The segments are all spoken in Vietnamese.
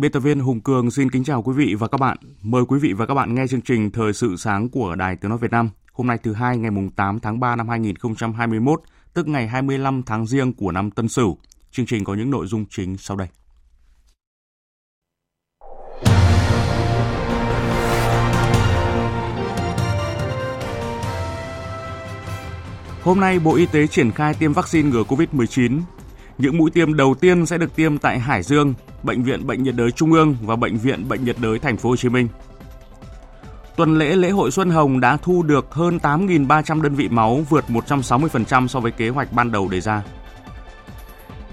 Biên tập viên Hùng Cường xin kính chào quý vị và các bạn. Mời quý vị và các bạn nghe chương trình Thời sự sáng của Đài Tiếng Nói Việt Nam. Hôm nay thứ hai ngày 8 tháng 3 năm 2021, tức ngày 25 tháng Giêng của năm Tân Sửu. Chương trình có những nội dung chính sau đây. Hôm nay, Bộ Y tế triển khai tiêm vaccine ngừa COVID-19. Những mũi tiêm đầu tiên sẽ được tiêm tại Hải Dương, Bệnh viện Bệnh nhiệt đới Trung ương và Bệnh viện Bệnh nhiệt đới Thành phố Hồ Chí Minh. Tuần lễ lễ hội Xuân Hồng đã thu được hơn 8.300 đơn vị máu, vượt 160% so với kế hoạch ban đầu đề ra.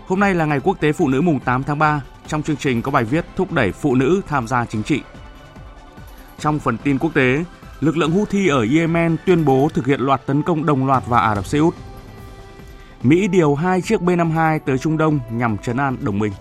Hôm nay là ngày Quốc tế Phụ nữ mùng 8 tháng 3. Trong chương trình có bài viết thúc đẩy phụ nữ tham gia chính trị. Trong phần tin quốc tế, lực lượng Houthi ở Yemen tuyên bố thực hiện loạt tấn công đồng loạt vào Ả Rập Xê Út. Mỹ điều hai chiếc B-52 tới Trung Đông nhằm trấn an đồng minh.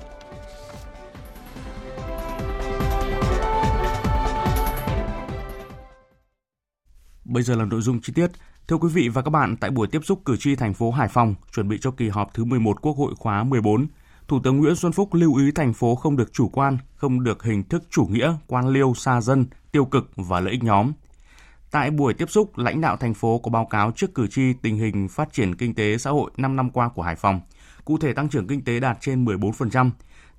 Bây giờ là nội dung chi tiết. Thưa quý vị và các bạn, tại buổi tiếp xúc cử tri thành phố Hải Phòng chuẩn bị cho kỳ họp thứ 11 Quốc hội khóa 14, Thủ tướng Nguyễn Xuân Phúc lưu ý thành phố không được chủ quan, không được hình thức chủ nghĩa, quan liêu, xa dân, tiêu cực và lợi ích nhóm. Tại buổi tiếp xúc, lãnh đạo thành phố có báo cáo trước cử tri tình hình phát triển kinh tế xã hội 5 năm qua của Hải Phòng. Cụ thể tăng trưởng kinh tế đạt trên 14%.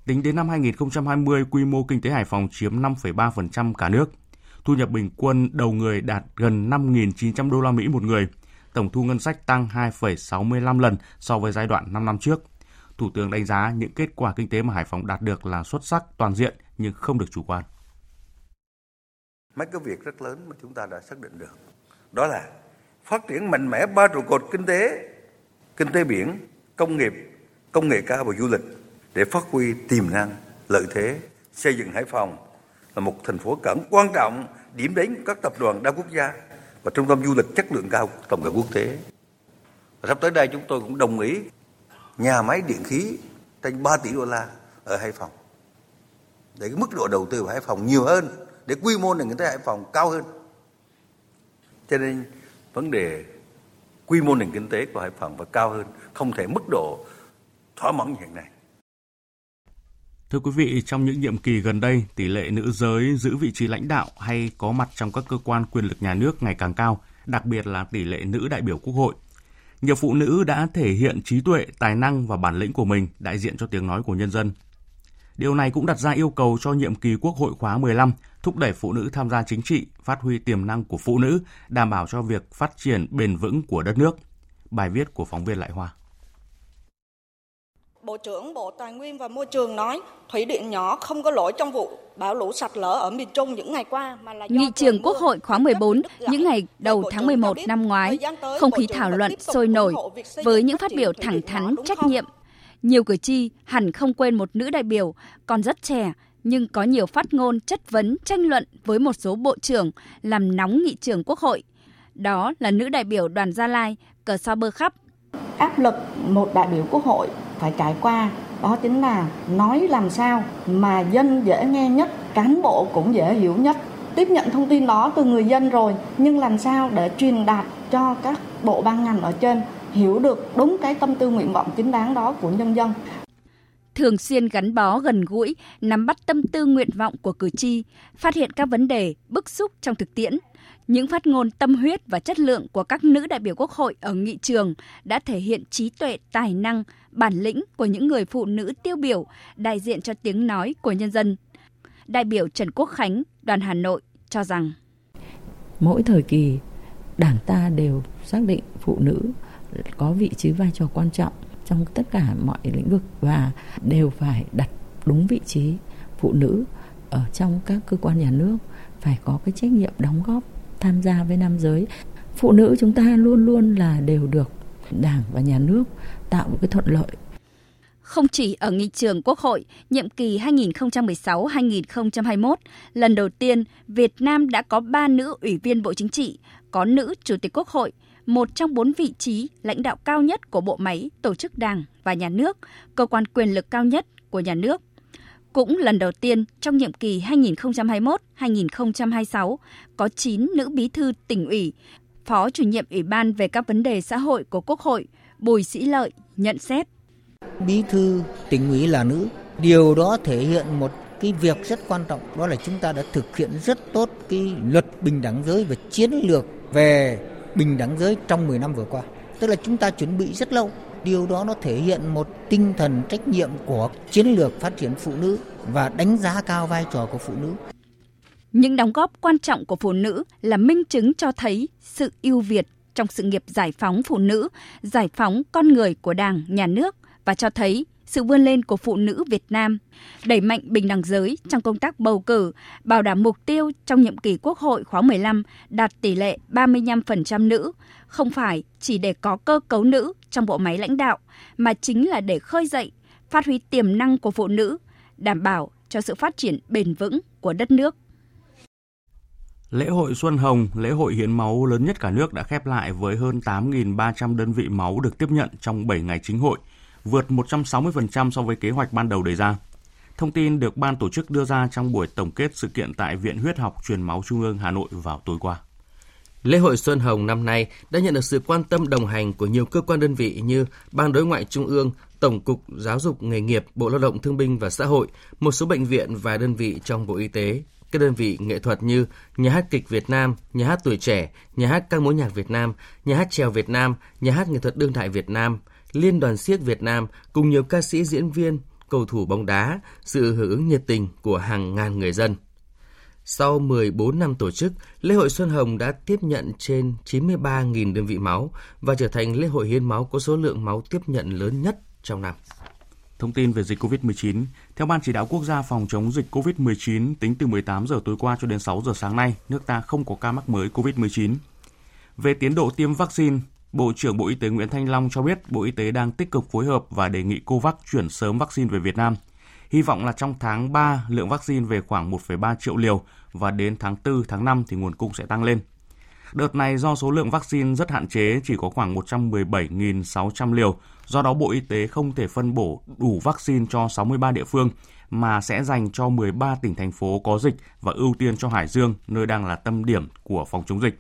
Tính đến năm 2020, quy mô kinh tế Hải Phòng chiếm 5,3% cả nước – Thu nhập bình quân đầu người đạt gần 5.900 đô la Mỹ một người. Tổng thu ngân sách tăng 2,65 lần so với giai đoạn 5 năm trước. Thủ tướng đánh giá những kết quả kinh tế mà Hải Phòng đạt được là xuất sắc toàn diện nhưng không được chủ quan. Mấy cái việc rất lớn mà chúng ta đã xác định được. Đó là phát triển mạnh mẽ ba trụ cột kinh tế, kinh tế biển, công nghiệp, công nghệ cao và du lịch để phát huy tiềm năng, lợi thế, xây dựng Hải Phòng là một thành phố cảng quan trọng, điểm đến của các tập đoàn đa quốc gia và trung tâm du lịch chất lượng cao tầm cỡ quốc tế. Và sắp tới đây chúng tôi cũng đồng ý nhà máy điện khí trên 3 tỷ đô la ở Hải Phòng. Để cái mức độ đầu tư vào Hải Phòng nhiều hơn, để quy mô nền kinh tế Hải Phòng cao hơn. Cho nên vấn đề quy mô nền kinh tế của Hải Phòng phải cao hơn, không thể mức độ thỏa mãn hiện nay. Thưa quý vị, trong những nhiệm kỳ gần đây, tỷ lệ nữ giới giữ vị trí lãnh đạo hay có mặt trong các cơ quan quyền lực nhà nước ngày càng cao, đặc biệt là tỷ lệ nữ đại biểu quốc hội. Nhiều phụ nữ đã thể hiện trí tuệ, tài năng và bản lĩnh của mình đại diện cho tiếng nói của nhân dân. Điều này cũng đặt ra yêu cầu cho nhiệm kỳ Quốc hội khóa 15 thúc đẩy phụ nữ tham gia chính trị, phát huy tiềm năng của phụ nữ, đảm bảo cho việc phát triển bền vững của đất nước. Bài viết của phóng viên Lại Hoa. Bộ trưởng Bộ Tài nguyên và Môi trường nói thủy điện nhỏ không có lỗi trong vụ bão lũ sạt lở ở miền Trung những ngày qua mà là do Nghị trường Quốc hội khóa 14 những ngày đầu tháng 11 năm ngoái, không khí thảo luận sôi nổi với những phát biểu thẳng thắn, trách nhiệm. Nhiều cử tri hẳn không quên một nữ đại biểu còn rất trẻ nhưng có nhiều phát ngôn chất vấn tranh luận với một số bộ trưởng làm nóng nghị trường Quốc hội. Đó là nữ đại biểu đoàn Gia Lai, cờ sao bơ khắp. Áp lực một đại biểu Quốc hội phải trải qua đó chính là nói làm sao mà dân dễ nghe nhất cán bộ cũng dễ hiểu nhất tiếp nhận thông tin đó từ người dân rồi nhưng làm sao để truyền đạt cho các bộ ban ngành ở trên hiểu được đúng cái tâm tư nguyện vọng chính đáng đó của nhân dân thường xuyên gắn bó gần gũi, nắm bắt tâm tư nguyện vọng của cử tri, phát hiện các vấn đề bức xúc trong thực tiễn, những phát ngôn tâm huyết và chất lượng của các nữ đại biểu Quốc hội ở nghị trường đã thể hiện trí tuệ, tài năng, bản lĩnh của những người phụ nữ tiêu biểu đại diện cho tiếng nói của nhân dân. Đại biểu Trần Quốc Khánh, đoàn Hà Nội cho rằng mỗi thời kỳ Đảng ta đều xác định phụ nữ có vị trí vai trò quan trọng trong tất cả mọi lĩnh vực và đều phải đặt đúng vị trí phụ nữ ở trong các cơ quan nhà nước phải có cái trách nhiệm đóng góp tham gia với nam giới. Phụ nữ chúng ta luôn luôn là đều được đảng và nhà nước tạo một cái thuận lợi. Không chỉ ở nghị trường Quốc hội, nhiệm kỳ 2016-2021, lần đầu tiên Việt Nam đã có 3 nữ ủy viên Bộ Chính trị, có nữ Chủ tịch Quốc hội, một trong bốn vị trí lãnh đạo cao nhất của bộ máy tổ chức đảng và nhà nước, cơ quan quyền lực cao nhất của nhà nước. Cũng lần đầu tiên trong nhiệm kỳ 2021-2026 có 9 nữ bí thư tỉnh ủy, phó chủ nhiệm Ủy ban về các vấn đề xã hội của Quốc hội Bùi Sĩ Lợi nhận xét. Bí thư tỉnh ủy là nữ, điều đó thể hiện một cái việc rất quan trọng đó là chúng ta đã thực hiện rất tốt cái luật bình đẳng giới và chiến lược về bình đẳng giới trong 10 năm vừa qua. Tức là chúng ta chuẩn bị rất lâu. Điều đó nó thể hiện một tinh thần trách nhiệm của chiến lược phát triển phụ nữ và đánh giá cao vai trò của phụ nữ. Những đóng góp quan trọng của phụ nữ là minh chứng cho thấy sự ưu việt trong sự nghiệp giải phóng phụ nữ, giải phóng con người của Đảng, Nhà nước và cho thấy sự vươn lên của phụ nữ Việt Nam, đẩy mạnh bình đẳng giới trong công tác bầu cử, bảo đảm mục tiêu trong nhiệm kỳ Quốc hội khóa 15 đạt tỷ lệ 35% nữ, không phải chỉ để có cơ cấu nữ trong bộ máy lãnh đạo, mà chính là để khơi dậy, phát huy tiềm năng của phụ nữ, đảm bảo cho sự phát triển bền vững của đất nước. Lễ hội Xuân Hồng, lễ hội hiến máu lớn nhất cả nước đã khép lại với hơn 8.300 đơn vị máu được tiếp nhận trong 7 ngày chính hội – vượt 160% so với kế hoạch ban đầu đề ra. Thông tin được ban tổ chức đưa ra trong buổi tổng kết sự kiện tại Viện Huyết học Truyền máu Trung ương Hà Nội vào tối qua. Lễ hội Xuân Hồng năm nay đã nhận được sự quan tâm đồng hành của nhiều cơ quan đơn vị như Ban Đối ngoại Trung ương, Tổng cục Giáo dục Nghề nghiệp, Bộ Lao động Thương binh và Xã hội, một số bệnh viện và đơn vị trong Bộ Y tế, các đơn vị nghệ thuật như Nhà hát kịch Việt Nam, Nhà hát tuổi trẻ, Nhà hát ca mối nhạc Việt Nam, Nhà hát trèo Việt Nam, Nhà hát nghệ thuật đương đại Việt Nam – Liên đoàn siếc Việt Nam cùng nhiều ca sĩ diễn viên, cầu thủ bóng đá, sự hưởng ứng nhiệt tình của hàng ngàn người dân. Sau 14 năm tổ chức, lễ hội Xuân Hồng đã tiếp nhận trên 93.000 đơn vị máu và trở thành lễ hội hiến máu có số lượng máu tiếp nhận lớn nhất trong năm. Thông tin về dịch COVID-19, theo Ban chỉ đạo quốc gia phòng chống dịch COVID-19, tính từ 18 giờ tối qua cho đến 6 giờ sáng nay, nước ta không có ca mắc mới COVID-19. Về tiến độ tiêm vaccine, Bộ trưởng Bộ Y tế Nguyễn Thanh Long cho biết Bộ Y tế đang tích cực phối hợp và đề nghị COVAX chuyển sớm vaccine về Việt Nam. Hy vọng là trong tháng 3, lượng vaccine về khoảng 1,3 triệu liều và đến tháng 4, tháng 5 thì nguồn cung sẽ tăng lên. Đợt này do số lượng vaccine rất hạn chế, chỉ có khoảng 117.600 liều, do đó Bộ Y tế không thể phân bổ đủ vaccine cho 63 địa phương, mà sẽ dành cho 13 tỉnh thành phố có dịch và ưu tiên cho Hải Dương, nơi đang là tâm điểm của phòng chống dịch.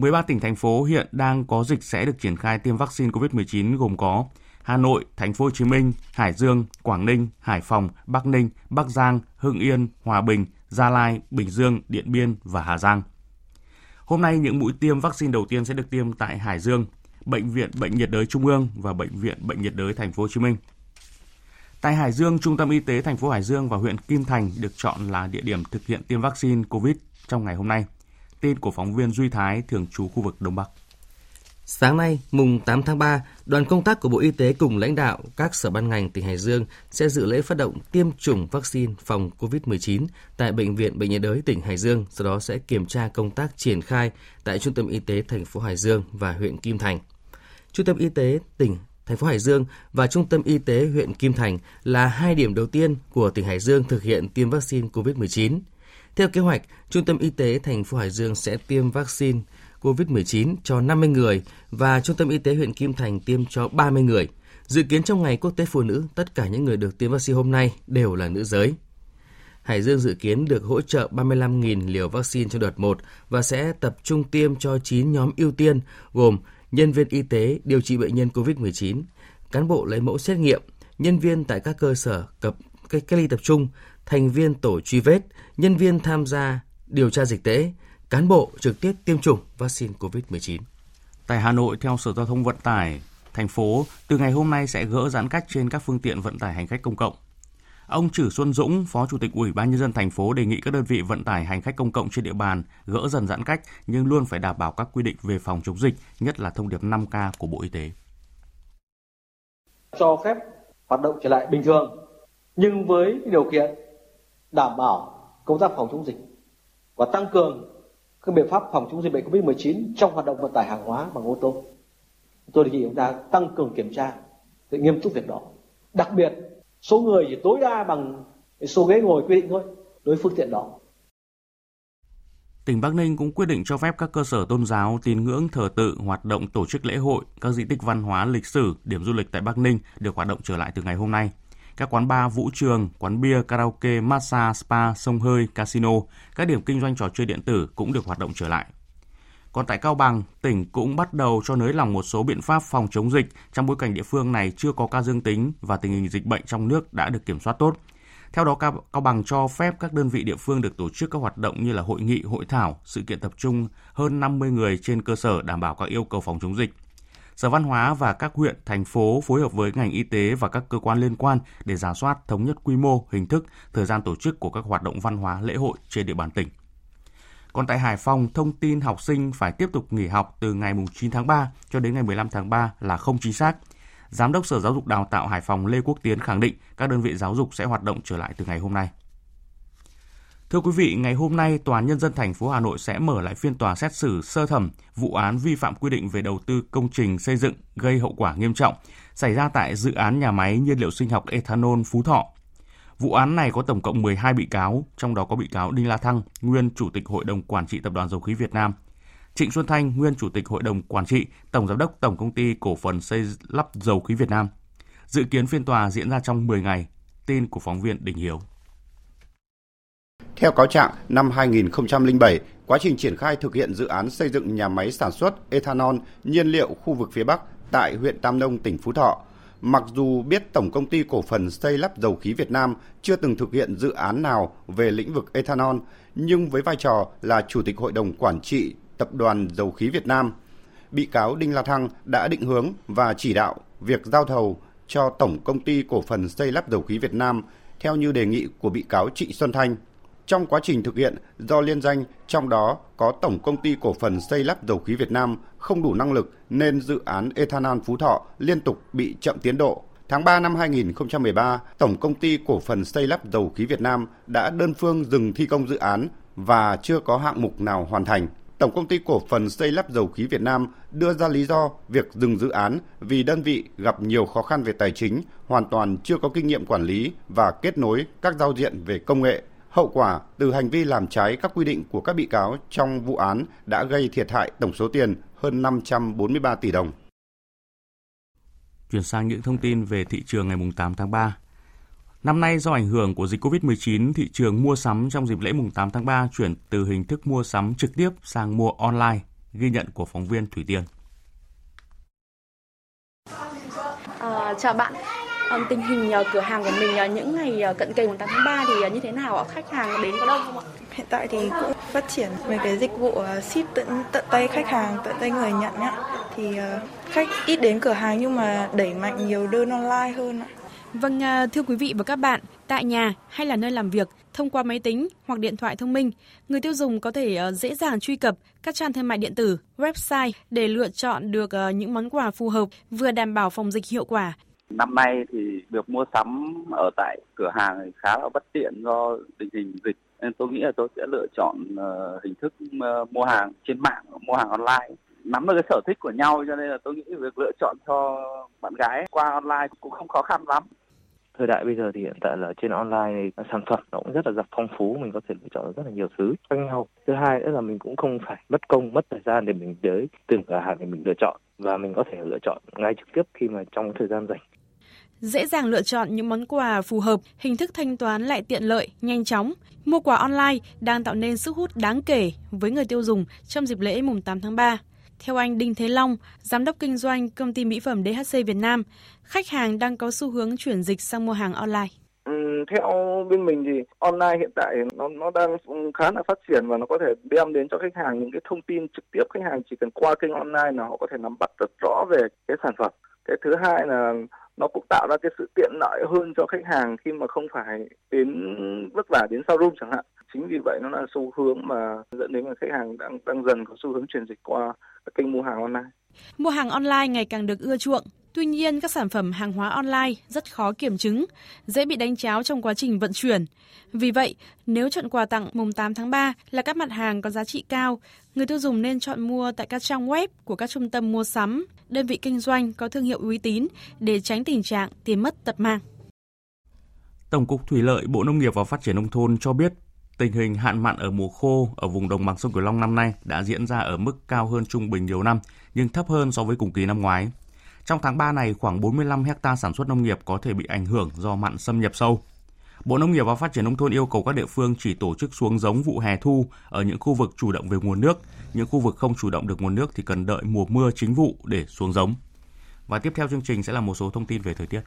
13 tỉnh thành phố hiện đang có dịch sẽ được triển khai tiêm vaccine COVID-19 gồm có Hà Nội, Thành phố Hồ Chí Minh, Hải Dương, Quảng Ninh, Hải Phòng, Bắc Ninh, Bắc Giang, Hưng Yên, Hòa Bình, Gia Lai, Bình Dương, Điện Biên và Hà Giang. Hôm nay những mũi tiêm vaccine đầu tiên sẽ được tiêm tại Hải Dương, Bệnh viện Bệnh nhiệt đới Trung ương và Bệnh viện Bệnh nhiệt đới Thành phố Hồ Chí Minh. Tại Hải Dương, Trung tâm Y tế thành phố Hải Dương và huyện Kim Thành được chọn là địa điểm thực hiện tiêm vaccine COVID trong ngày hôm nay. Tin của phóng viên Duy Thái, thường trú khu vực Đông Bắc. Sáng nay, mùng 8 tháng 3, đoàn công tác của Bộ Y tế cùng lãnh đạo các sở ban ngành tỉnh Hải Dương sẽ dự lễ phát động tiêm chủng vaccine phòng COVID-19 tại Bệnh viện Bệnh nhiệt đới tỉnh Hải Dương, sau đó sẽ kiểm tra công tác triển khai tại Trung tâm Y tế thành phố Hải Dương và huyện Kim Thành. Trung tâm Y tế tỉnh thành phố Hải Dương và Trung tâm Y tế huyện Kim Thành là hai điểm đầu tiên của tỉnh Hải Dương thực hiện tiêm vaccine COVID-19. Theo kế hoạch, Trung tâm Y tế thành phố Hải Dương sẽ tiêm vaccine COVID-19 cho 50 người và Trung tâm Y tế huyện Kim Thành tiêm cho 30 người. Dự kiến trong ngày quốc tế phụ nữ, tất cả những người được tiêm vaccine hôm nay đều là nữ giới. Hải Dương dự kiến được hỗ trợ 35.000 liều vaccine cho đợt 1 và sẽ tập trung tiêm cho 9 nhóm ưu tiên gồm nhân viên y tế điều trị bệnh nhân COVID-19, cán bộ lấy mẫu xét nghiệm, nhân viên tại các cơ sở cập cách ly tập trung, thành viên tổ truy vết, nhân viên tham gia điều tra dịch tễ, cán bộ trực tiếp tiêm chủng vaccine COVID-19. Tại Hà Nội, theo Sở Giao thông Vận tải, thành phố từ ngày hôm nay sẽ gỡ giãn cách trên các phương tiện vận tải hành khách công cộng. Ông Trử Xuân Dũng, Phó Chủ tịch Ủy ban nhân dân thành phố đề nghị các đơn vị vận tải hành khách công cộng trên địa bàn gỡ dần giãn cách nhưng luôn phải đảm bảo các quy định về phòng chống dịch, nhất là thông điệp 5K của Bộ Y tế. cho phép hoạt động trở lại bình thường nhưng với điều kiện đảm bảo công tác phòng chống dịch và tăng cường các biện pháp phòng chống dịch bệnh Covid-19 trong hoạt động vận tải hàng hóa bằng ô tô. Tôi đề nghị chúng ta tăng cường kiểm tra để nghiêm túc việc đó. Đặc biệt số người chỉ tối đa bằng số ghế ngồi quy định thôi đối với phương tiện đó. Tỉnh Bắc Ninh cũng quyết định cho phép các cơ sở tôn giáo tín ngưỡng thờ tự hoạt động tổ chức lễ hội, các di tích văn hóa lịch sử, điểm du lịch tại Bắc Ninh được hoạt động trở lại từ ngày hôm nay. Các quán bar, vũ trường, quán bia, karaoke, massage, spa, sông hơi, casino, các điểm kinh doanh trò chơi điện tử cũng được hoạt động trở lại. Còn tại Cao Bằng, tỉnh cũng bắt đầu cho nới lỏng một số biện pháp phòng chống dịch trong bối cảnh địa phương này chưa có ca dương tính và tình hình dịch bệnh trong nước đã được kiểm soát tốt. Theo đó, Cao, Bằng cho phép các đơn vị địa phương được tổ chức các hoạt động như là hội nghị, hội thảo, sự kiện tập trung hơn 50 người trên cơ sở đảm bảo các yêu cầu phòng chống dịch. Sở Văn hóa và các huyện, thành phố phối hợp với ngành y tế và các cơ quan liên quan để giả soát thống nhất quy mô, hình thức, thời gian tổ chức của các hoạt động văn hóa lễ hội trên địa bàn tỉnh. Còn tại Hải Phòng, thông tin học sinh phải tiếp tục nghỉ học từ ngày 9 tháng 3 cho đến ngày 15 tháng 3 là không chính xác. Giám đốc Sở Giáo dục Đào tạo Hải Phòng Lê Quốc Tiến khẳng định các đơn vị giáo dục sẽ hoạt động trở lại từ ngày hôm nay. Thưa quý vị, ngày hôm nay Tòa án nhân dân thành phố Hà Nội sẽ mở lại phiên tòa xét xử sơ thẩm vụ án vi phạm quy định về đầu tư công trình xây dựng gây hậu quả nghiêm trọng xảy ra tại dự án nhà máy nhiên liệu sinh học ethanol Phú Thọ. Vụ án này có tổng cộng 12 bị cáo, trong đó có bị cáo Đinh La Thăng, nguyên chủ tịch Hội đồng quản trị Tập đoàn Dầu khí Việt Nam, Trịnh Xuân Thanh, nguyên chủ tịch Hội đồng quản trị, Tổng giám đốc Tổng công ty Cổ phần xây lắp dầu khí Việt Nam. Dự kiến phiên tòa diễn ra trong 10 ngày. Tin của phóng viên Đình Hiếu. Theo cáo trạng, năm 2007, quá trình triển khai thực hiện dự án xây dựng nhà máy sản xuất ethanol nhiên liệu khu vực phía Bắc tại huyện Tam Nông, tỉnh Phú Thọ, mặc dù biết Tổng công ty cổ phần xây lắp dầu khí Việt Nam chưa từng thực hiện dự án nào về lĩnh vực ethanol, nhưng với vai trò là Chủ tịch Hội đồng Quản trị Tập đoàn Dầu khí Việt Nam, bị cáo Đinh La Thăng đã định hướng và chỉ đạo việc giao thầu cho Tổng công ty cổ phần xây lắp dầu khí Việt Nam theo như đề nghị của bị cáo Trịnh Xuân Thanh – trong quá trình thực hiện, do liên danh trong đó có Tổng công ty cổ phần xây lắp dầu khí Việt Nam không đủ năng lực nên dự án ethanol Phú Thọ liên tục bị chậm tiến độ. Tháng 3 năm 2013, Tổng công ty cổ phần xây lắp dầu khí Việt Nam đã đơn phương dừng thi công dự án và chưa có hạng mục nào hoàn thành. Tổng công ty cổ phần xây lắp dầu khí Việt Nam đưa ra lý do việc dừng dự án vì đơn vị gặp nhiều khó khăn về tài chính, hoàn toàn chưa có kinh nghiệm quản lý và kết nối các giao diện về công nghệ Hậu quả từ hành vi làm trái các quy định của các bị cáo trong vụ án đã gây thiệt hại tổng số tiền hơn 543 tỷ đồng. Chuyển sang những thông tin về thị trường ngày 8 tháng 3. Năm nay do ảnh hưởng của dịch COVID-19, thị trường mua sắm trong dịp lễ mùng 8 tháng 3 chuyển từ hình thức mua sắm trực tiếp sang mua online, ghi nhận của phóng viên Thủy Tiên. À, chào bạn, tình hình uh, cửa hàng của mình uh, những ngày uh, cận kề 8 tháng 3 thì như thế nào ạ? Khách hàng đến có đông không ạ? Hiện tại thì cũng phát triển về cái dịch vụ ship tận tận tay khách hàng, tận tay người nhận nhá. Thì khách ít đến cửa hàng nhưng mà đẩy mạnh nhiều đơn online hơn ạ. Vâng, thưa quý vị và các bạn, tại nhà hay là nơi làm việc, thông qua máy tính hoặc điện thoại thông minh, người tiêu dùng có thể dễ dàng truy cập các trang thương mại điện tử, website để lựa chọn được những món quà phù hợp, vừa đảm bảo phòng dịch hiệu quả, Năm nay thì việc mua sắm ở tại cửa hàng khá là bất tiện do tình hình dịch. Nên tôi nghĩ là tôi sẽ lựa chọn ờ, hình thức ờ, mua hàng trên mạng, mua hàng online. Nắm được cái sở thích của nhau cho nên là tôi nghĩ việc lựa chọn cho bạn gái qua online cũng không khó khăn lắm. Thời đại bây giờ thì hiện tại là trên online này, sản phẩm nó cũng rất là phong phú mình có thể lựa chọn rất là nhiều thứ khác nhau. Thứ hai nữa là mình cũng không phải mất công mất thời gian để mình tới từng cửa hàng để mình lựa chọn. Và mình có thể lựa chọn ngay trực tiếp khi mà trong thời gian rảnh dễ dàng lựa chọn những món quà phù hợp, hình thức thanh toán lại tiện lợi, nhanh chóng. Mua quà online đang tạo nên sức hút đáng kể với người tiêu dùng trong dịp lễ mùng 8 tháng 3. Theo anh Đinh Thế Long, giám đốc kinh doanh công ty mỹ phẩm DHC Việt Nam, khách hàng đang có xu hướng chuyển dịch sang mua hàng online. Ừ, theo bên mình thì online hiện tại nó nó đang khá là phát triển và nó có thể đem đến cho khách hàng những cái thông tin trực tiếp khách hàng chỉ cần qua kênh online là họ có thể nắm bắt rất rõ về cái sản phẩm. Cái thứ hai là nó cũng tạo ra cái sự tiện lợi hơn cho khách hàng khi mà không phải đến, vất vả đến showroom chẳng hạn. Chính vì vậy nó là xu hướng mà dẫn đến là khách hàng đang đang dần có xu hướng chuyển dịch qua các kênh mua hàng online. Mua hàng online ngày càng được ưa chuộng, Tuy nhiên, các sản phẩm hàng hóa online rất khó kiểm chứng, dễ bị đánh cháo trong quá trình vận chuyển. Vì vậy, nếu chọn quà tặng mùng 8 tháng 3 là các mặt hàng có giá trị cao, người tiêu dùng nên chọn mua tại các trang web của các trung tâm mua sắm, đơn vị kinh doanh có thương hiệu uy tín để tránh tình trạng tiền mất tật mang. Tổng cục Thủy lợi Bộ Nông nghiệp và Phát triển nông thôn cho biết tình hình hạn mặn ở mùa khô ở vùng đồng bằng sông Cửu Long năm nay đã diễn ra ở mức cao hơn trung bình nhiều năm nhưng thấp hơn so với cùng kỳ năm ngoái. Trong tháng 3 này, khoảng 45 hecta sản xuất nông nghiệp có thể bị ảnh hưởng do mặn xâm nhập sâu. Bộ Nông nghiệp và Phát triển Nông thôn yêu cầu các địa phương chỉ tổ chức xuống giống vụ hè thu ở những khu vực chủ động về nguồn nước. Những khu vực không chủ động được nguồn nước thì cần đợi mùa mưa chính vụ để xuống giống. Và tiếp theo chương trình sẽ là một số thông tin về thời tiết.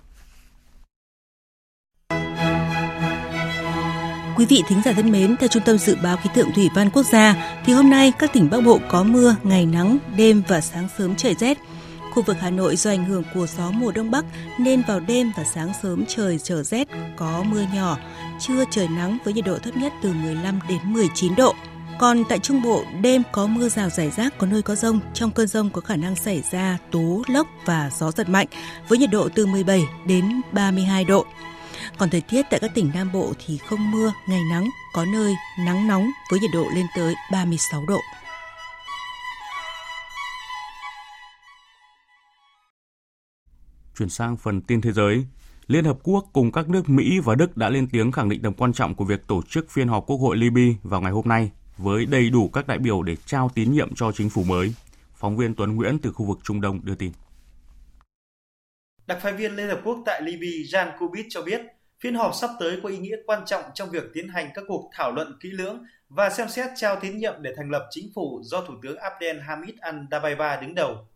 Quý vị thính giả thân mến, theo Trung tâm Dự báo Khí tượng Thủy văn Quốc gia, thì hôm nay các tỉnh Bắc Bộ có mưa, ngày nắng, đêm và sáng sớm trời rét. Khu vực Hà Nội do ảnh hưởng của gió mùa đông bắc nên vào đêm và sáng sớm trời trở rét, có mưa nhỏ, trưa trời nắng với nhiệt độ thấp nhất từ 15 đến 19 độ. Còn tại Trung Bộ, đêm có mưa rào rải rác có nơi có rông. Trong cơn rông có khả năng xảy ra tố, lốc và gió giật mạnh với nhiệt độ từ 17 đến 32 độ. Còn thời tiết tại các tỉnh Nam Bộ thì không mưa, ngày nắng, có nơi nắng nóng với nhiệt độ lên tới 36 độ. Chuyển sang phần tin thế giới, Liên Hợp Quốc cùng các nước Mỹ và Đức đã lên tiếng khẳng định tầm quan trọng của việc tổ chức phiên họp Quốc hội Libya vào ngày hôm nay với đầy đủ các đại biểu để trao tín nhiệm cho chính phủ mới. Phóng viên Tuấn Nguyễn từ khu vực Trung Đông đưa tin. Đặc phái viên Liên Hợp Quốc tại Libya Jan Kubit cho biết, phiên họp sắp tới có ý nghĩa quan trọng trong việc tiến hành các cuộc thảo luận kỹ lưỡng và xem xét trao tín nhiệm để thành lập chính phủ do Thủ tướng Abdel Hamid al-Dabaiba đứng đầu.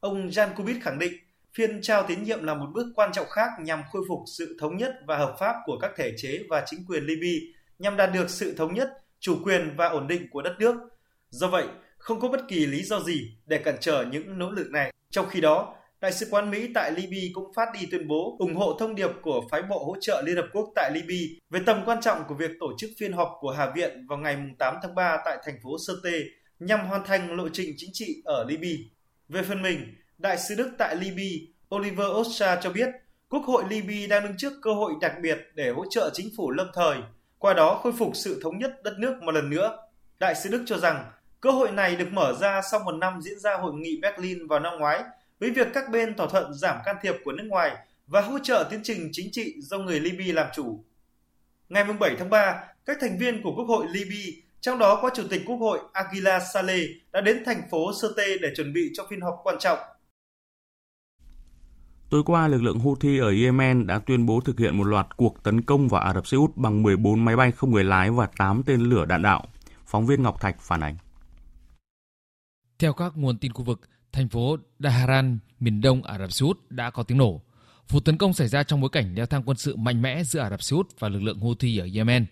Ông Jan khẳng định Phiên trao tín nhiệm là một bước quan trọng khác nhằm khôi phục sự thống nhất và hợp pháp của các thể chế và chính quyền Libya nhằm đạt được sự thống nhất, chủ quyền và ổn định của đất nước. Do vậy, không có bất kỳ lý do gì để cản trở những nỗ lực này. Trong khi đó, Đại sứ quán Mỹ tại Libya cũng phát đi tuyên bố ủng hộ thông điệp của phái bộ hỗ trợ Liên Hợp Quốc tại Libya về tầm quan trọng của việc tổ chức phiên họp của Hạ viện vào ngày 8 tháng 3 tại thành phố Sirte nhằm hoàn thành lộ trình chính trị ở Libya. Về phần mình, Đại sứ Đức tại Libya Oliver Osha cho biết Quốc hội Libya đang đứng trước cơ hội đặc biệt để hỗ trợ chính phủ lâm thời, qua đó khôi phục sự thống nhất đất nước một lần nữa. Đại sứ Đức cho rằng cơ hội này được mở ra sau một năm diễn ra hội nghị Berlin vào năm ngoái với việc các bên thỏa thuận giảm can thiệp của nước ngoài và hỗ trợ tiến trình chính trị do người Libya làm chủ. Ngày 7 tháng 3, các thành viên của Quốc hội Libya, trong đó có Chủ tịch Quốc hội Aguila Saleh, đã đến thành phố Sirte để chuẩn bị cho phiên họp quan trọng Tối qua, lực lượng Houthi ở Yemen đã tuyên bố thực hiện một loạt cuộc tấn công vào Ả Rập Xê Út bằng 14 máy bay không người lái và 8 tên lửa đạn đạo. Phóng viên Ngọc Thạch phản ánh. Theo các nguồn tin khu vực, thành phố Dahran miền đông Ả Rập Xê Út đã có tiếng nổ. Vụ tấn công xảy ra trong bối cảnh leo thang quân sự mạnh mẽ giữa Ả Rập Xê Út và lực lượng Houthi ở Yemen.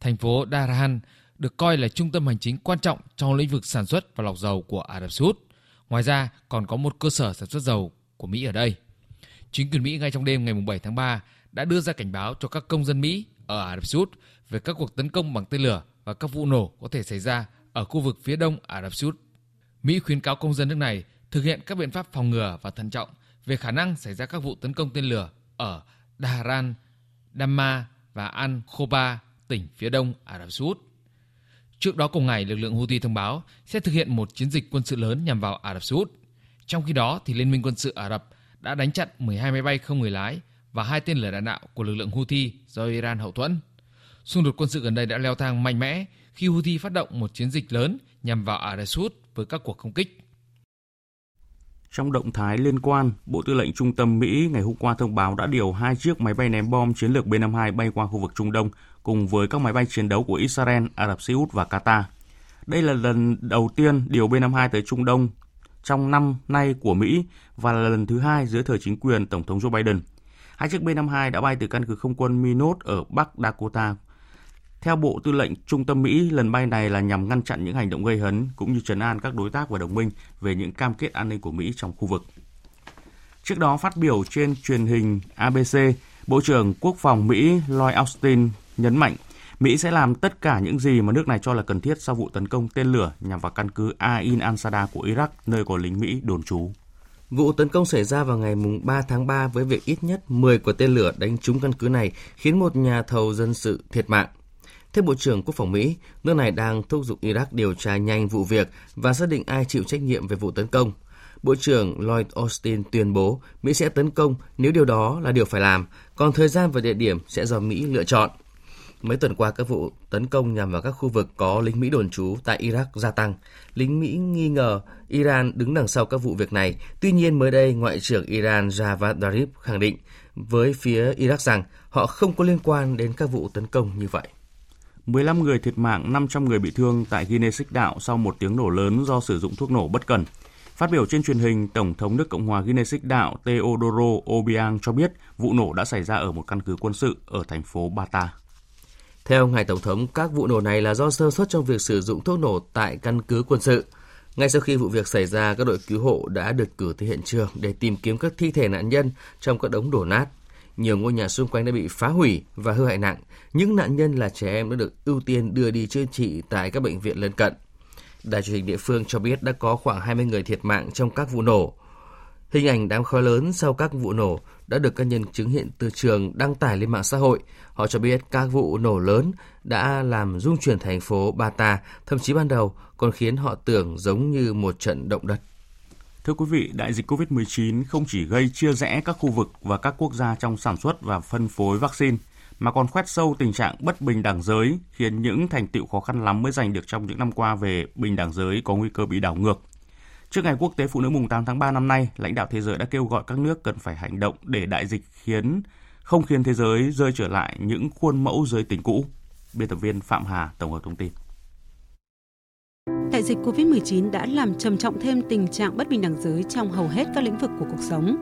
Thành phố Dahran được coi là trung tâm hành chính quan trọng trong lĩnh vực sản xuất và lọc dầu của Ả Rập Xê Út. Ngoài ra, còn có một cơ sở sản xuất dầu của Mỹ ở đây. Chính quyền Mỹ ngay trong đêm ngày 7 tháng 3 đã đưa ra cảnh báo cho các công dân Mỹ ở Ả Rập Xê Út về các cuộc tấn công bằng tên lửa và các vụ nổ có thể xảy ra ở khu vực phía đông Ả Rập Xê Út. Mỹ khuyến cáo công dân nước này thực hiện các biện pháp phòng ngừa và thận trọng về khả năng xảy ra các vụ tấn công tên lửa ở Dharan, Damma và Al Khoba, tỉnh phía đông Ả Rập Xê Út. Trước đó cùng ngày, lực lượng Houthi thông báo sẽ thực hiện một chiến dịch quân sự lớn nhằm vào Ả Rập Xê Út. Trong khi đó, thì Liên minh quân sự Ả Rập đã đánh chặn 12 máy bay không người lái và hai tên lửa đạn đạo của lực lượng Houthi do Iran hậu thuẫn. Xung đột quân sự gần đây đã leo thang mạnh mẽ khi Houthi phát động một chiến dịch lớn nhằm vào Ả Rập Xê Út với các cuộc không kích. Trong động thái liên quan, Bộ Tư lệnh Trung tâm Mỹ ngày hôm qua thông báo đã điều hai chiếc máy bay ném bom chiến lược B-52 bay qua khu vực Trung Đông cùng với các máy bay chiến đấu của Israel, Ả Rập Xê Út và Qatar. Đây là lần đầu tiên điều B-52 tới Trung Đông trong năm nay của Mỹ và là lần thứ hai dưới thời chính quyền Tổng thống Joe Biden. Hai chiếc B-52 đã bay từ căn cứ không quân Minot ở Bắc Dakota. Theo Bộ Tư lệnh Trung tâm Mỹ, lần bay này là nhằm ngăn chặn những hành động gây hấn cũng như trấn an các đối tác và đồng minh về những cam kết an ninh của Mỹ trong khu vực. Trước đó phát biểu trên truyền hình ABC, Bộ trưởng Quốc phòng Mỹ Lloyd Austin nhấn mạnh Mỹ sẽ làm tất cả những gì mà nước này cho là cần thiết sau vụ tấn công tên lửa nhằm vào căn cứ Ain al-Sada của Iraq, nơi có lính Mỹ đồn trú. Vụ tấn công xảy ra vào ngày 3 tháng 3 với việc ít nhất 10 quả tên lửa đánh trúng căn cứ này khiến một nhà thầu dân sự thiệt mạng. Theo Bộ trưởng Quốc phòng Mỹ, nước này đang thúc giục Iraq điều tra nhanh vụ việc và xác định ai chịu trách nhiệm về vụ tấn công. Bộ trưởng Lloyd Austin tuyên bố Mỹ sẽ tấn công nếu điều đó là điều phải làm, còn thời gian và địa điểm sẽ do Mỹ lựa chọn. Mấy tuần qua, các vụ tấn công nhằm vào các khu vực có lính Mỹ đồn trú tại Iraq gia tăng. Lính Mỹ nghi ngờ Iran đứng đằng sau các vụ việc này. Tuy nhiên, mới đây, Ngoại trưởng Iran Javad Zarif khẳng định với phía Iraq rằng họ không có liên quan đến các vụ tấn công như vậy. 15 người thiệt mạng, 500 người bị thương tại Guinea Xích Đạo sau một tiếng nổ lớn do sử dụng thuốc nổ bất cần. Phát biểu trên truyền hình, Tổng thống nước Cộng hòa Guinea Xích Đạo Teodoro Obiang cho biết vụ nổ đã xảy ra ở một căn cứ quân sự ở thành phố Bata. Theo ngài Tổng thống, các vụ nổ này là do sơ suất trong việc sử dụng thuốc nổ tại căn cứ quân sự. Ngay sau khi vụ việc xảy ra, các đội cứu hộ đã được cử tới hiện trường để tìm kiếm các thi thể nạn nhân trong các đống đổ nát. Nhiều ngôi nhà xung quanh đã bị phá hủy và hư hại nặng. Những nạn nhân là trẻ em đã được ưu tiên đưa đi chữa trị tại các bệnh viện lân cận. Đài truyền hình địa phương cho biết đã có khoảng 20 người thiệt mạng trong các vụ nổ. Hình ảnh đám khói lớn sau các vụ nổ đã được các nhân chứng hiện từ trường đăng tải lên mạng xã hội. Họ cho biết các vụ nổ lớn đã làm rung chuyển thành phố Bata, thậm chí ban đầu còn khiến họ tưởng giống như một trận động đất. Thưa quý vị, đại dịch COVID-19 không chỉ gây chia rẽ các khu vực và các quốc gia trong sản xuất và phân phối vaccine, mà còn khoét sâu tình trạng bất bình đẳng giới, khiến những thành tựu khó khăn lắm mới giành được trong những năm qua về bình đẳng giới có nguy cơ bị đảo ngược. Trước ngày Quốc tế Phụ nữ mùng 8 tháng 3 năm nay, lãnh đạo thế giới đã kêu gọi các nước cần phải hành động để đại dịch khiến không khiến thế giới rơi trở lại những khuôn mẫu giới tính cũ. Biên tập viên Phạm Hà tổng hợp thông tin. Đại dịch COVID-19 đã làm trầm trọng thêm tình trạng bất bình đẳng giới trong hầu hết các lĩnh vực của cuộc sống.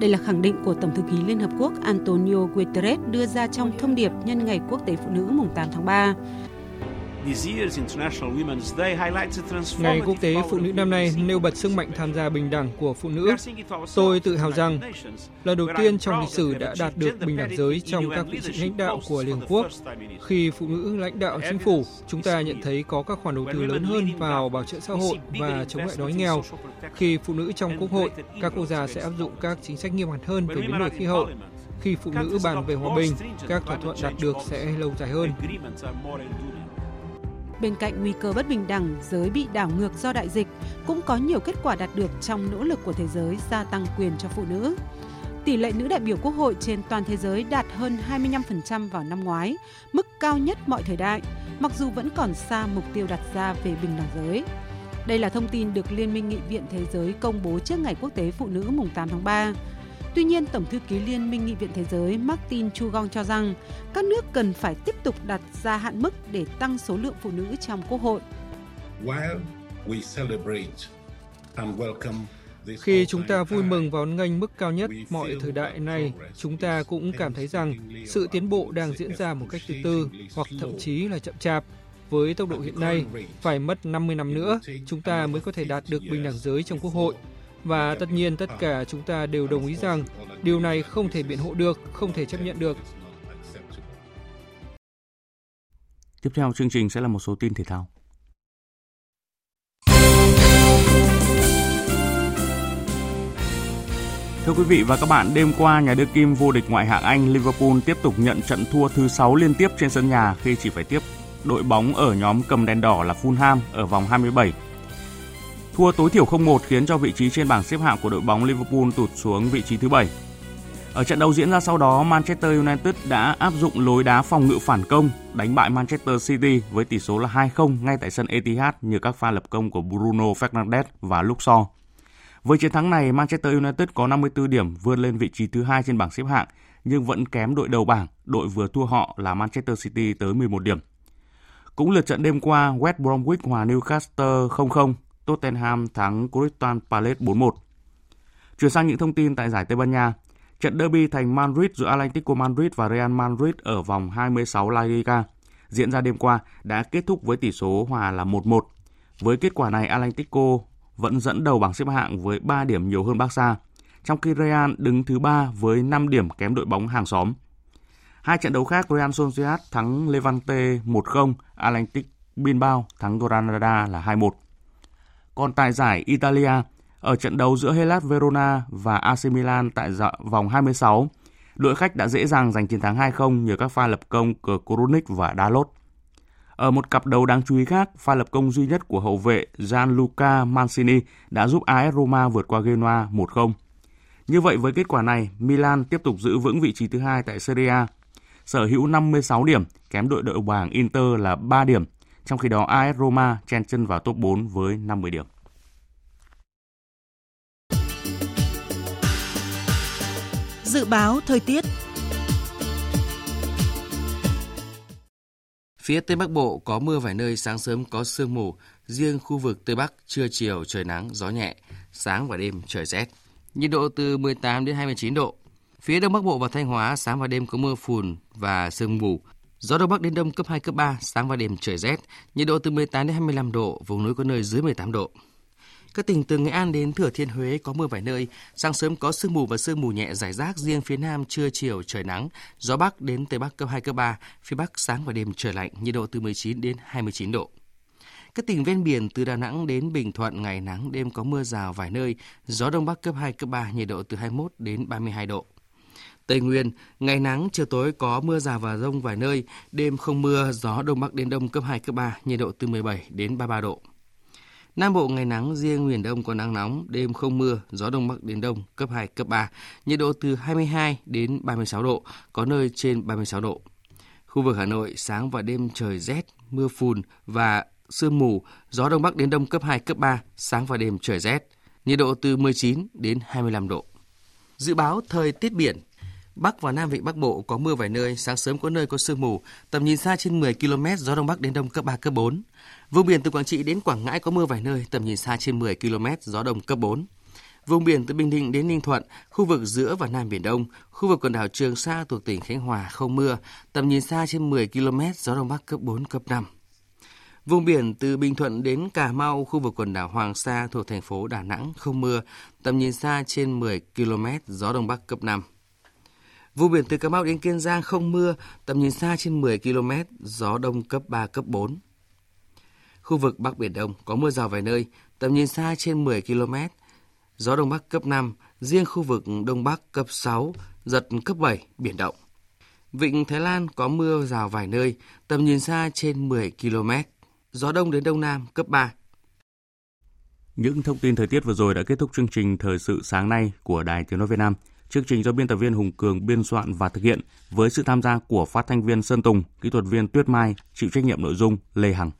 Đây là khẳng định của Tổng thư ký Liên Hợp Quốc Antonio Guterres đưa ra trong thông điệp nhân ngày Quốc tế Phụ nữ mùng 8 tháng 3. Ngày Quốc tế Phụ nữ năm nay nêu bật sức mạnh tham gia bình đẳng của phụ nữ. Tôi tự hào rằng, lần đầu tiên trong lịch sử đã đạt được bình đẳng giới trong các vị trí lãnh đạo của Liên Hợp Quốc. Khi phụ nữ lãnh đạo chính phủ, chúng ta nhận thấy có các khoản đầu tư lớn hơn vào bảo trợ xã hội và chống lại đói nghèo. Khi phụ nữ trong Quốc hội, các quốc gia sẽ áp dụng các chính sách nghiêm ngặt hơn về biến đổi khí hậu. Khi phụ nữ bàn về hòa bình, các thỏa thuận đạt được sẽ lâu dài hơn. Bên cạnh nguy cơ bất bình đẳng, giới bị đảo ngược do đại dịch, cũng có nhiều kết quả đạt được trong nỗ lực của thế giới gia tăng quyền cho phụ nữ. Tỷ lệ nữ đại biểu quốc hội trên toàn thế giới đạt hơn 25% vào năm ngoái, mức cao nhất mọi thời đại, mặc dù vẫn còn xa mục tiêu đặt ra về bình đẳng giới. Đây là thông tin được Liên minh Nghị viện Thế giới công bố trước ngày Quốc tế Phụ nữ mùng 8 tháng 3. Tuy nhiên, Tổng thư ký Liên minh Nghị viện Thế giới Martin Chugong cho rằng các nước cần phải tiếp tục đặt ra hạn mức để tăng số lượng phụ nữ trong Quốc hội. Khi chúng ta vui mừng và hoan nghênh mức cao nhất mọi thời đại này, chúng ta cũng cảm thấy rằng sự tiến bộ đang diễn ra một cách từ từ hoặc thậm chí là chậm chạp. Với tốc độ hiện nay, phải mất 50 năm nữa, chúng ta mới có thể đạt được bình đẳng giới trong Quốc hội. Và tất nhiên tất cả chúng ta đều đồng ý rằng điều này không thể biện hộ được, không thể chấp nhận được. Tiếp theo chương trình sẽ là một số tin thể thao. Thưa quý vị và các bạn, đêm qua nhà đương kim vô địch ngoại hạng Anh Liverpool tiếp tục nhận trận thua thứ 6 liên tiếp trên sân nhà khi chỉ phải tiếp đội bóng ở nhóm cầm đèn đỏ là Fulham ở vòng 27 Thua tối thiểu 0-1 khiến cho vị trí trên bảng xếp hạng của đội bóng Liverpool tụt xuống vị trí thứ 7. Ở trận đấu diễn ra sau đó, Manchester United đã áp dụng lối đá phòng ngự phản công, đánh bại Manchester City với tỷ số là 2-0 ngay tại sân Etihad nhờ các pha lập công của Bruno Fernandes và Luke Shaw. Với chiến thắng này, Manchester United có 54 điểm vươn lên vị trí thứ hai trên bảng xếp hạng, nhưng vẫn kém đội đầu bảng, đội vừa thua họ là Manchester City tới 11 điểm. Cũng lượt trận đêm qua, West Bromwich hòa Newcastle 0-0 Tottenham thắng Crystal Palace 4-1. Chuyển sang những thông tin tại giải Tây Ban Nha. Trận derby thành Madrid giữa Atlético Madrid và Real Madrid ở vòng 26 La Liga diễn ra đêm qua đã kết thúc với tỷ số hòa là 1-1. Với kết quả này, Atlético vẫn dẫn đầu bảng xếp hạng với 3 điểm nhiều hơn Barca, trong khi Real đứng thứ 3 với 5 điểm kém đội bóng hàng xóm. Hai trận đấu khác Real Sociedad thắng Levante 1-0, Atlético Bilbao thắng Granada là 2-1. Còn tại giải Italia, ở trận đấu giữa Hellas Verona và AC Milan tại dạ-, vòng 26, đội khách đã dễ dàng giành chiến thắng 2-0 nhờ các pha lập công của Korunic và Dalot. Ở một cặp đấu đáng chú ý khác, pha lập công duy nhất của hậu vệ Gianluca Mancini đã giúp AS Roma vượt qua Genoa 1-0. Như vậy với kết quả này, Milan tiếp tục giữ vững vị trí thứ hai tại Serie A, sở hữu 56 điểm, kém đội đội bảng Inter là 3 điểm, trong khi đó AS Roma chen chân vào top 4 với 50 điểm. Dự báo thời tiết Phía Tây Bắc Bộ có mưa vài nơi, sáng sớm có sương mù, riêng khu vực Tây Bắc trưa chiều trời nắng, gió nhẹ, sáng và đêm trời rét. Nhiệt độ từ 18 đến 29 độ. Phía Đông Bắc Bộ và Thanh Hóa sáng và đêm có mưa phùn và sương mù. Gió Đông Bắc đến Đông cấp 2, cấp 3, sáng và đêm trời rét, nhiệt độ từ 18 đến 25 độ, vùng núi có nơi dưới 18 độ. Các tỉnh từ Nghệ An đến Thừa Thiên Huế có mưa vài nơi, sáng sớm có sương mù và sương mù nhẹ rải rác, riêng phía Nam trưa chiều trời nắng, gió Bắc đến Tây Bắc cấp 2, cấp 3, phía Bắc sáng và đêm trời lạnh, nhiệt độ từ 19 đến 29 độ. Các tỉnh ven biển từ Đà Nẵng đến Bình Thuận ngày nắng, đêm có mưa rào vài nơi, gió Đông Bắc cấp 2, cấp 3, nhiệt độ từ 21 đến 32 độ. Tây Nguyên, ngày nắng, chiều tối có mưa rào và rông vài nơi, đêm không mưa, gió Đông Bắc đến Đông cấp 2, cấp 3, nhiệt độ từ 17 đến 33 độ. Nam Bộ ngày nắng, riêng miền Đông có nắng nóng, đêm không mưa, gió Đông Bắc đến Đông cấp 2, cấp 3, nhiệt độ từ 22 đến 36 độ, có nơi trên 36 độ. Khu vực Hà Nội, sáng và đêm trời rét, mưa phùn và sương mù, gió Đông Bắc đến Đông cấp 2, cấp 3, sáng và đêm trời rét, nhiệt độ từ 19 đến 25 độ. Dự báo thời tiết biển, Bắc và Nam Vịnh Bắc Bộ có mưa vài nơi, sáng sớm có nơi có sương mù, tầm nhìn xa trên 10 km, gió Đông Bắc đến Đông cấp 3, cấp 4. Vùng biển từ Quảng Trị đến Quảng Ngãi có mưa vài nơi, tầm nhìn xa trên 10 km, gió Đông cấp 4. Vùng biển từ Bình Định đến Ninh Thuận, khu vực giữa và Nam Biển Đông, khu vực quần đảo Trường Sa thuộc tỉnh Khánh Hòa không mưa, tầm nhìn xa trên 10 km, gió Đông Bắc cấp 4, cấp 5. Vùng biển từ Bình Thuận đến Cà Mau, khu vực quần đảo Hoàng Sa thuộc thành phố Đà Nẵng không mưa, tầm nhìn xa trên 10 km, gió Đông Bắc cấp 5. Vùng biển từ Cà Mau đến Kiên Giang không mưa, tầm nhìn xa trên 10 km, gió đông cấp 3, cấp 4. Khu vực Bắc Biển Đông có mưa rào vài nơi, tầm nhìn xa trên 10 km, gió đông bắc cấp 5, riêng khu vực đông bắc cấp 6, giật cấp 7, biển động. Vịnh Thái Lan có mưa rào vài nơi, tầm nhìn xa trên 10 km, gió đông đến đông nam cấp 3. Những thông tin thời tiết vừa rồi đã kết thúc chương trình Thời sự sáng nay của Đài Tiếng Nói Việt Nam. Chương trình do biên tập viên Hùng Cường biên soạn và thực hiện với sự tham gia của phát thanh viên Sơn Tùng, kỹ thuật viên Tuyết Mai, chịu trách nhiệm nội dung Lê Hằng.